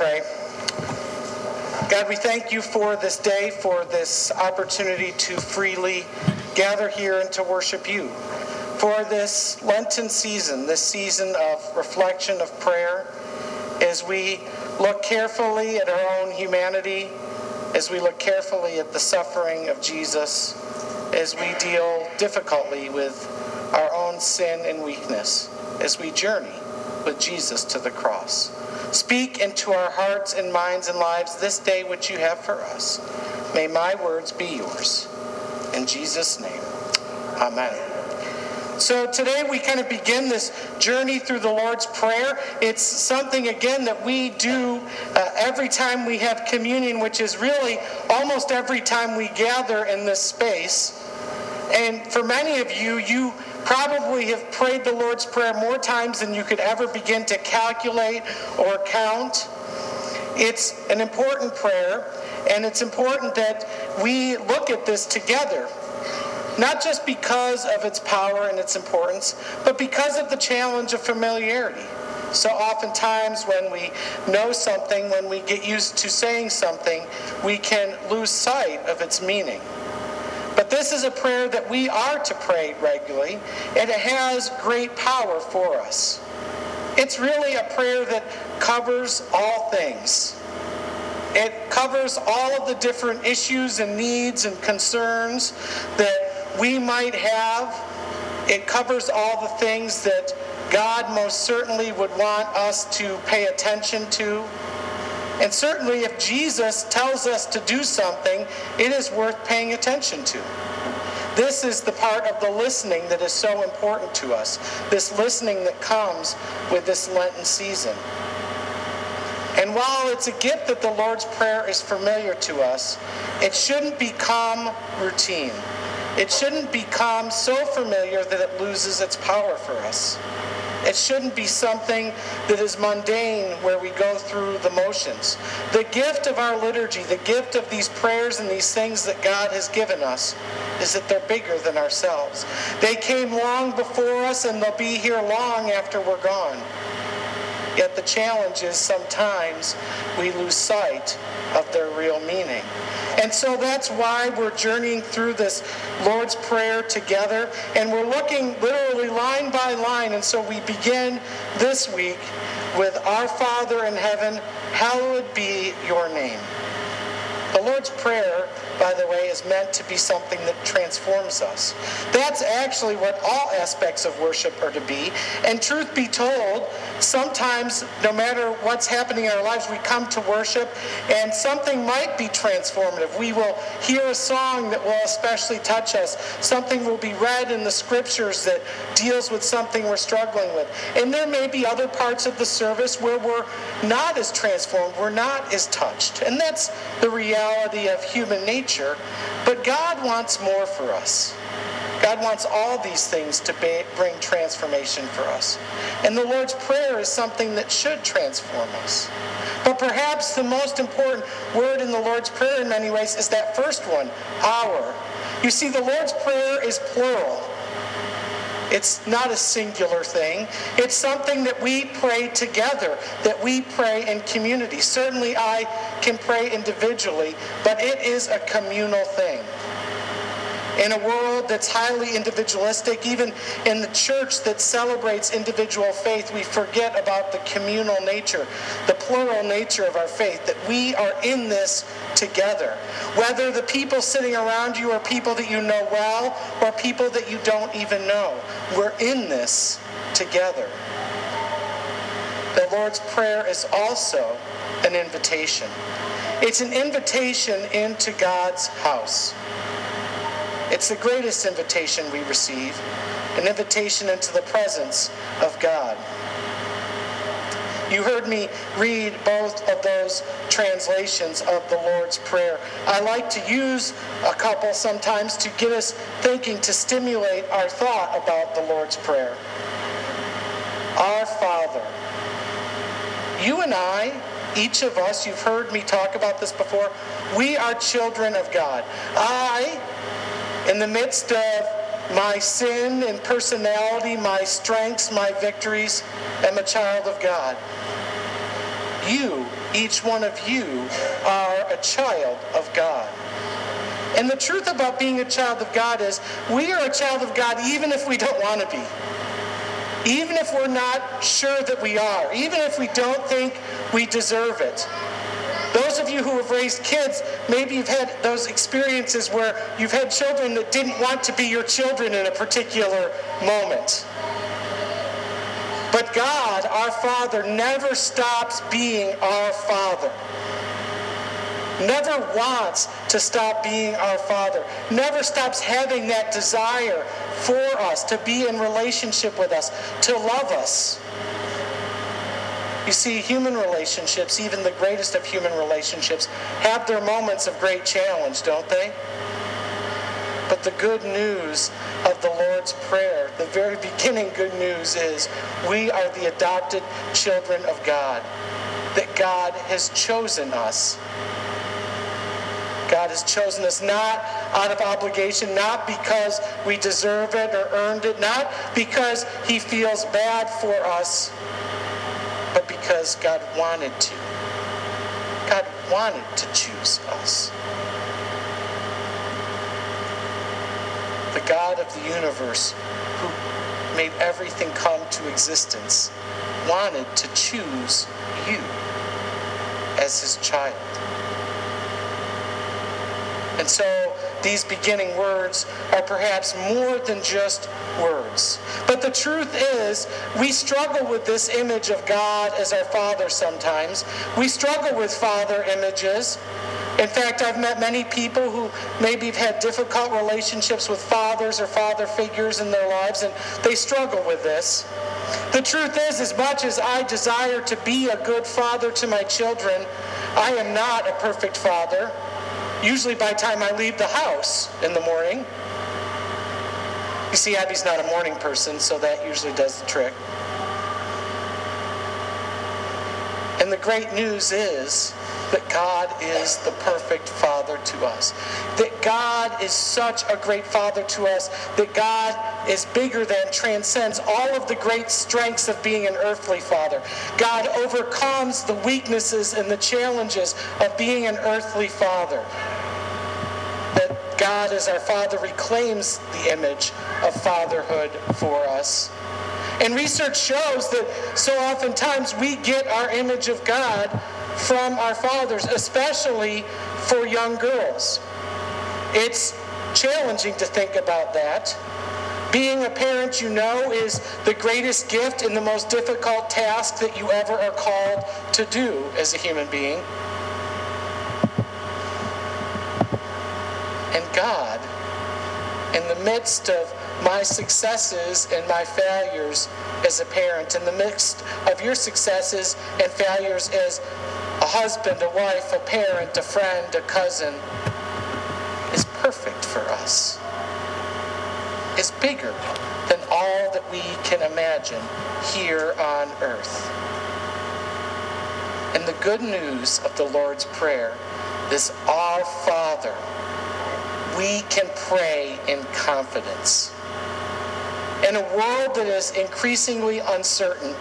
pray. God, we thank you for this day, for this opportunity to freely gather here and to worship you. For this Lenten season, this season of reflection, of prayer, as we look carefully at our own humanity, as we look carefully at the suffering of Jesus, as we deal difficultly with our own sin and weakness, as we journey with Jesus to the cross. Speak into our hearts and minds and lives this day which you have for us. May my words be yours. In Jesus' name, amen. So today we kind of begin this journey through the Lord's Prayer. It's something, again, that we do uh, every time we have communion, which is really almost every time we gather in this space. And for many of you, you probably have prayed the Lord's Prayer more times than you could ever begin to calculate or count. It's an important prayer, and it's important that we look at this together. Not just because of its power and its importance, but because of the challenge of familiarity. So oftentimes, when we know something, when we get used to saying something, we can lose sight of its meaning. But this is a prayer that we are to pray regularly, and it has great power for us. It's really a prayer that covers all things. It covers all of the different issues and needs and concerns that we might have. It covers all the things that God most certainly would want us to pay attention to and certainly, if Jesus tells us to do something, it is worth paying attention to. This is the part of the listening that is so important to us. This listening that comes with this Lenten season. And while it's a gift that the Lord's Prayer is familiar to us, it shouldn't become routine. It shouldn't become so familiar that it loses its power for us. It shouldn't be something that is mundane where we go through the motions. The gift of our liturgy, the gift of these prayers and these things that God has given us, is that they're bigger than ourselves. They came long before us and they'll be here long after we're gone. Yet the challenge is sometimes we lose sight of their real meaning. And so that's why we're journeying through this Lord's Prayer together. And we're looking literally line by line. And so we begin this week with Our Father in heaven, hallowed be your name. The Lord's Prayer by the way, is meant to be something that transforms us. That's actually what all aspects of worship are to be. And truth be told, sometimes, no matter what's happening in our lives, we come to worship and something might be transformative. We will hear a song that will especially touch us. Something will be read in the scriptures that deals with something we're struggling with. And there may be other parts of the service where we're not as transformed, we're not as touched. And that's the reality of human nature nature, but God wants more for us. God wants all these things to bring transformation for us. And the Lord's Prayer is something that should transform us. But perhaps the most important word in the Lord's Prayer in many ways is that first one, our. You see, the Lord's Prayer is plural. It's not a singular thing. It's something that we pray together, that we pray in community. Certainly, I can pray individually, but it is a communal thing. In a world that's highly individualistic, even in the church that celebrates individual faith, we forget about the communal nature, the plural nature of our faith, that we are in this together. Whether the people sitting around you are people that you know well or people that you don't even know, we're in this together. The Lord's Prayer is also an invitation. It's an invitation into God's house. It's the greatest invitation we receive, an invitation into the presence of God. You heard me read both of those translations of the Lord's Prayer. I like to use a couple sometimes to get us thinking, to stimulate our thought about the Lord's Prayer. Our Father. You and I, each of us, you've heard me talk about this before, we are children of God. I, in the midst of my sin and personality, my strengths, my victories, I'm a child of God. You each one of you are a child of God. And the truth about being a child of God is we are a child of God even if we don't want to be. Even if we're not sure that we are. Even if we don't think we deserve it. Those of you who have raised kids, maybe you've had those experiences where you've had children that didn't want to be your children in a particular moment. But God, our Father, never stops being our Father. Never wants to stop being our Father. Never stops having that desire for us, to be in relationship with us, to love us. You see, human relationships, even the greatest of human relationships, have their moments of great challenge, don't they? But the good news of the Lord's Prayer, the very beginning good news is we are the adopted children of God, that God has chosen us. God has chosen us not out of obligation, not because we deserve it or earned it, not because He feels bad for us, because God wanted to. God wanted to choose us. the God of the universe who made everything come to existence, wanted to choose you as his child. And so these beginning words are perhaps more than just words. But the truth is, we struggle with this image of God as our Father sometimes. We struggle with Father images. In fact, I've met many people who maybe have had difficult relationships with fathers or father figures in their lives, and they struggle with this. The truth is, as much as I desire to be a good father to my children, I am not a perfect father. Usually by time I leave the house in the morning. You see, Abby's not a morning person, so that usually does the trick. And the great news is that God is the perfect Father to us. That God is such a great Father to us. That God is bigger than, transcends all of the great strengths of being an earthly Father. God overcomes the weaknesses and the challenges of being an earthly Father. That God as our Father reclaims the image of fatherhood for us. And research shows that so oftentimes we get our image of God from our fathers, especially for young girls. It's challenging to think about that. Being a parent, you know, is the greatest gift and the most difficult task that you ever are called to do as a human being. And God, in the midst of my successes and my failures as a parent, in the midst of your successes and failures as a husband, a wife, a parent, a friend, a cousin, is perfect for us, is bigger than all that we can imagine here on earth. And the good news of the Lord's Prayer is Our Father. We can pray in confidence. In a world that is increasingly uncertain,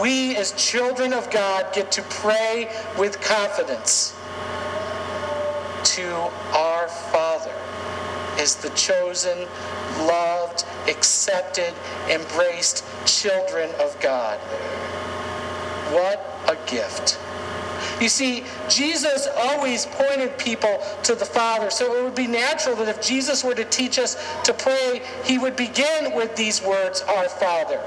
we as children of God get to pray with confidence to our Father as the chosen, loved, accepted, embraced children of God. What a gift. You see, Jesus always pointed people to the Father. So it would be natural that if Jesus were to teach us to pray, he would begin with these words, Our Father.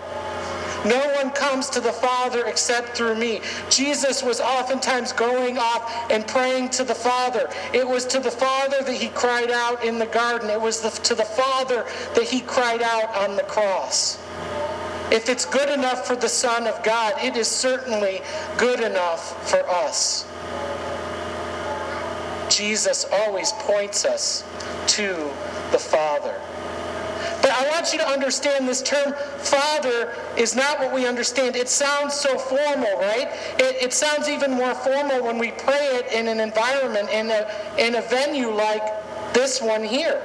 No one comes to the Father except through me. Jesus was oftentimes going off and praying to the Father. It was to the Father that he cried out in the garden. It was the, to the Father that he cried out on the cross. If it's good enough for the Son of God, it is certainly good enough for us. Jesus always points us to the Father. I want you to understand this term father is not what we understand. It sounds so formal, right? It, it sounds even more formal when we pray it in an environment, in a, in a venue like this one here.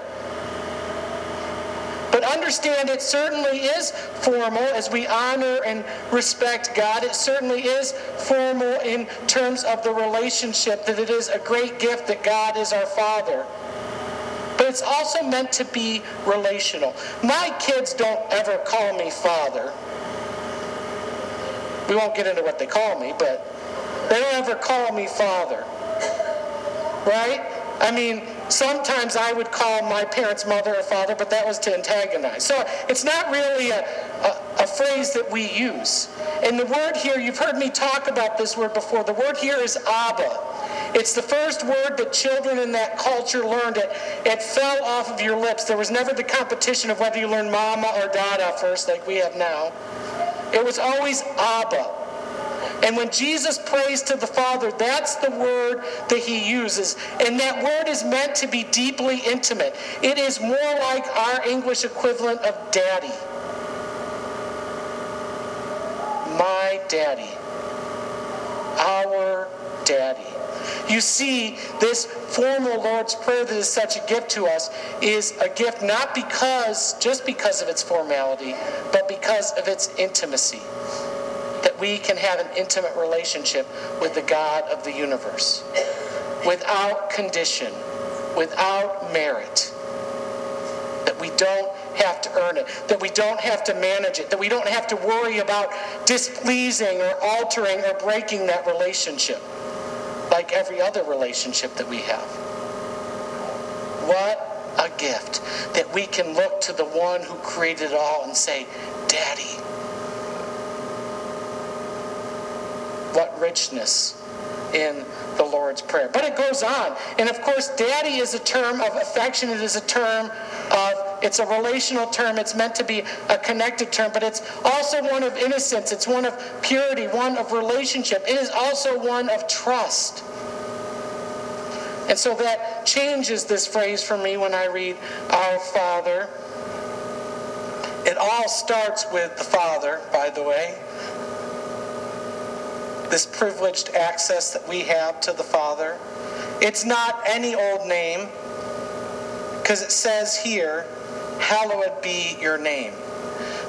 But understand it certainly is formal as we honor and respect God. It certainly is formal in terms of the relationship, that it is a great gift that God is our Father. It's also meant to be relational. My kids don't ever call me Father. We won't get into what they call me, but they don't ever call me Father. Right? I mean, sometimes I would call my parents mother or father, but that was to antagonize. So it's not really a, a, a, phrase that we use. And the word here, you've heard me talk about this word before. The word here is Abba. It's the first word that children in that culture learned. It, it fell off of your lips. There was never the competition of whether you learned mama or dada first, like we have now. It was always Abba. And when Jesus prays to the Father, that's the word that he uses. And that word is meant to be deeply intimate. It is more like our English equivalent of daddy. My daddy. Our daddy. You see, this formal Lord's Prayer that is such a gift to us is a gift not because, just because of its formality, but because of its intimacy. That we can have an intimate relationship with the God of the universe. Without condition, without merit. That we don't have to earn it, that we don't have to manage it, that we don't have to worry about displeasing or altering or breaking that relationship like every other relationship that we have. What a gift that we can look to the one who created it all and say, Daddy, what richness in the Lord's Prayer. But it goes on. And of course, daddy is a term of affection. It is a term of, it's a relational term. It's meant to be a connected term, but it's also one of innocence. It's one of purity, one of relationship. It is also one of trust. And so that changes this phrase for me when I read Our Father. It all starts with the Father, by the way this privileged access that we have to the Father. It's not any old name, because it says here, Hallowed be your name.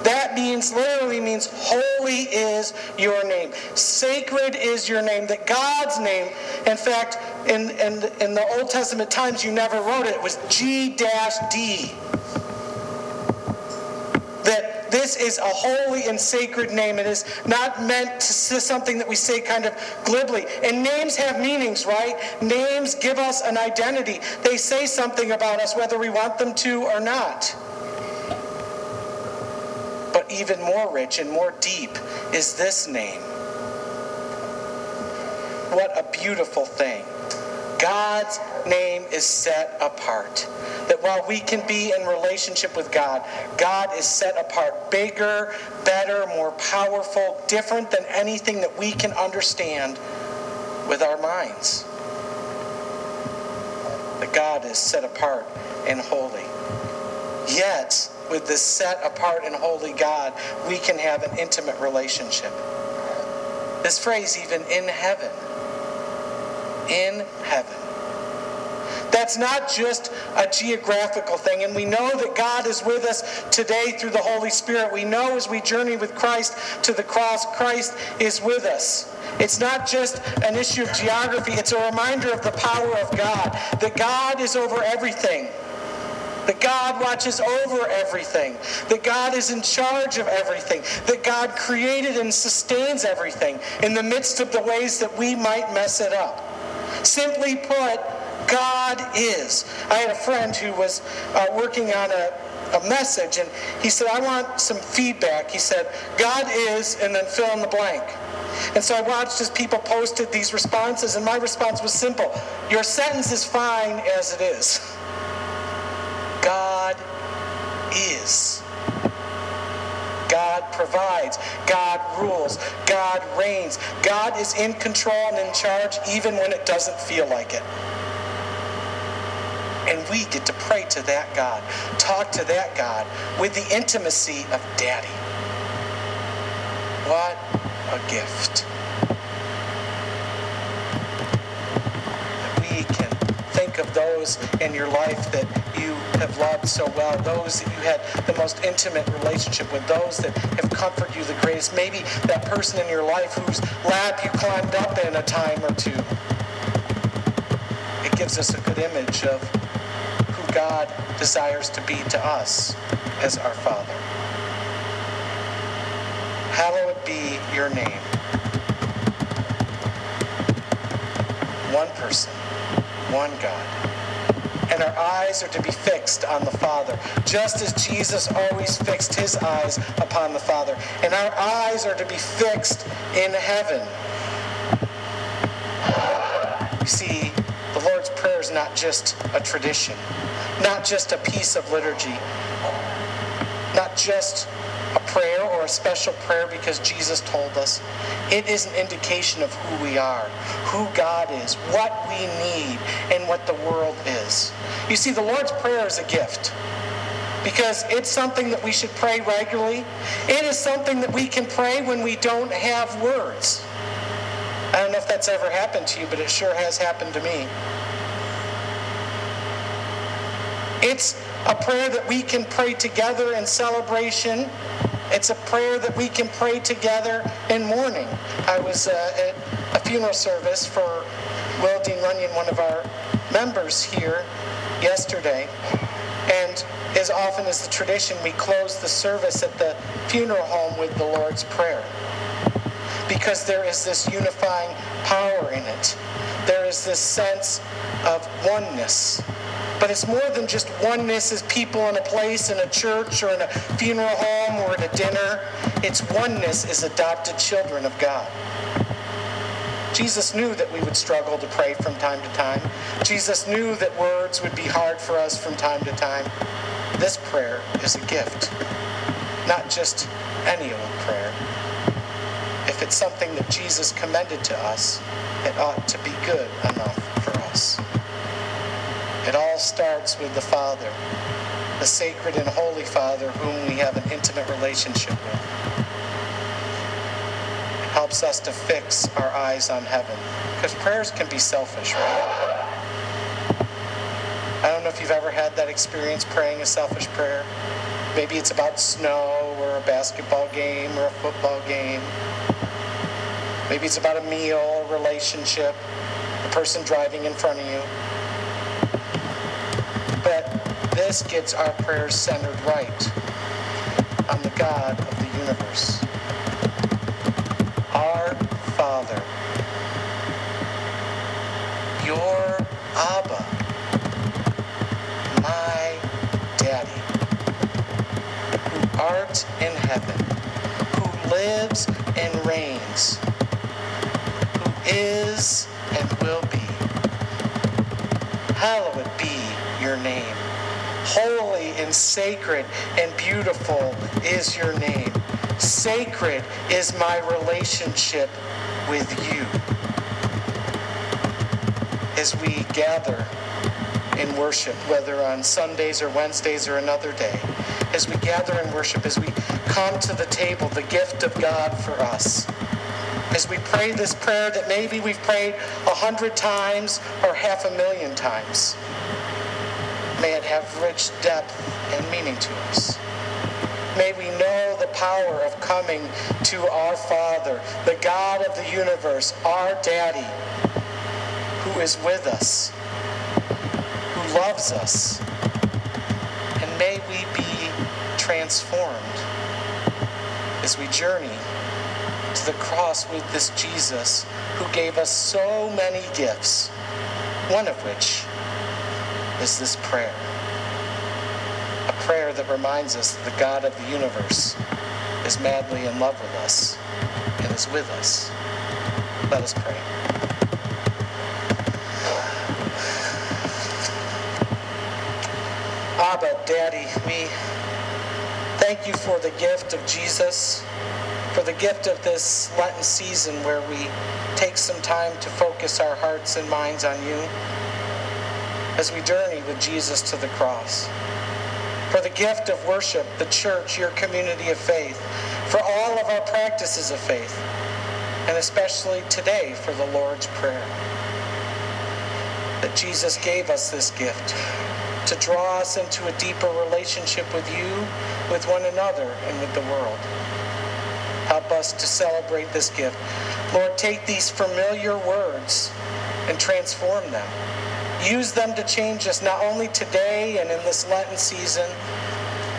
That means, literally means, holy is your name. Sacred is your name. That God's name, in fact, in, in, in the Old Testament times, you never wrote it. It was G D. This is a holy and sacred name. It is not meant to something that we say kind of glibly. And names have meanings, right? Names give us an identity. They say something about us whether we want them to or not. But even more rich and more deep is this name. What a beautiful thing. God's name is set apart. That while we can be in relationship with God, God is set apart, bigger, better, more powerful, different than anything that we can understand with our minds. That God is set apart and holy. Yet, with this set apart and holy God, we can have an intimate relationship. This phrase, even in heaven in heaven. That's not just a geographical thing. And we know that God is with us today through the Holy Spirit. We know as we journey with Christ to the cross, Christ is with us. It's not just an issue of geography, it's a reminder of the power of God, that God is over everything. That God watches over everything. That God is in charge of everything. That God created and sustains everything in the midst of the ways that we might mess it up. Simply put, God is. I had a friend who was uh, working on a, a message, and he said, I want some feedback. He said, God is, and then fill in the blank. And so I watched as people posted these responses, and my response was simple Your sentence is fine as it is. God is. Provides. God rules. God reigns. God is in control and in charge even when it doesn't feel like it. And we get to pray to that God, talk to that God with the intimacy of Daddy. What a gift. We can think of those in your life that you have loved so well, those that you had the most intimate relationship with, those that have comforted you the greatest, maybe that person in your life whose lap you climbed up in a time or two. It gives us a good image of who God desires to be to us as our Father. Hallowed be your name. One person, one God. And our eyes are to be fixed on the Father, just as Jesus always fixed his eyes upon the Father. And our eyes are to be fixed in heaven. You see, the Lord's Prayer is not just a tradition, not just a piece of liturgy, not just prayer or a special prayer because Jesus told us. It is an indication of who we are, who God is, what we need, and what the world is. You see, the Lord's Prayer is a gift because it's something that we should pray regularly. It is something that we can pray when we don't have words. I don't know if that's ever happened to you, but it sure has happened to me. It's a prayer that we can pray together in celebration. It's a prayer that we can pray together in mourning. I was uh, at a funeral service for Will Dean Runyon, one of our members here, yesterday. And as often as the tradition, we close the service at the funeral home with the Lord's Prayer. Because there is this unifying power in it. There is this sense of oneness but it's more than just oneness as people in a place, in a church, or in a funeral home, or at a dinner. It's oneness as adopted children of God. Jesus knew that we would struggle to pray from time to time. Jesus knew that words would be hard for us from time to time. This prayer is a gift, not just any old prayer. If it's something that Jesus commended to us, it ought to be good enough for us. It all starts with the Father, the sacred and holy Father whom we have an intimate relationship with. It helps us to fix our eyes on heaven. Because prayers can be selfish, right? I don't know if you've ever had that experience praying a selfish prayer. Maybe it's about snow or a basketball game or a football game. Maybe it's about a meal, a relationship, the person driving in front of you. But this gets our prayers centered right on the God of the universe. Our Father, your Abba, my Daddy, who art in heaven, who lives and reigns, who is and will be. Hallowed be your name. Holy and sacred and beautiful is your name. Sacred is my relationship with you. As we gather in worship, whether on Sundays or Wednesdays or another day, as we gather in worship, as we come to the table, the gift of God for us, as we pray this prayer that maybe we've prayed a hundred times or half a million times. Have rich depth and meaning to us. May we know the power of coming to our Father, the God of the universe, our Daddy, who is with us, who loves us. And may we be transformed as we journey to the cross with this Jesus who gave us so many gifts, one of which is this prayer. Prayer that reminds us that the God of the universe is madly in love with us and is with us. Let us pray. Abba, Daddy, we thank you for the gift of Jesus, for the gift of this Lenten season where we take some time to focus our hearts and minds on you as we journey with Jesus to the cross. For the gift of worship, the church, your community of faith, for all of our practices of faith, and especially today for the Lord's Prayer. that Jesus gave us this gift to draw us into a deeper relationship with you, with one another, and with the world. Help us to celebrate this gift. Lord, take these familiar words and transform them. Use them to change us not only today and in this Lenten season,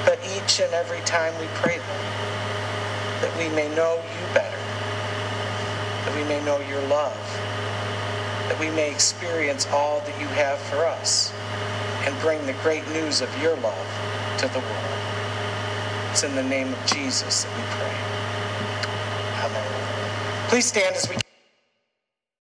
but each and every time we pray them, that we may know you better, that we may know your love, that we may experience all that you have for us, and bring the great news of your love to the world. It's in the name of Jesus that we pray. Amen. Please stand as we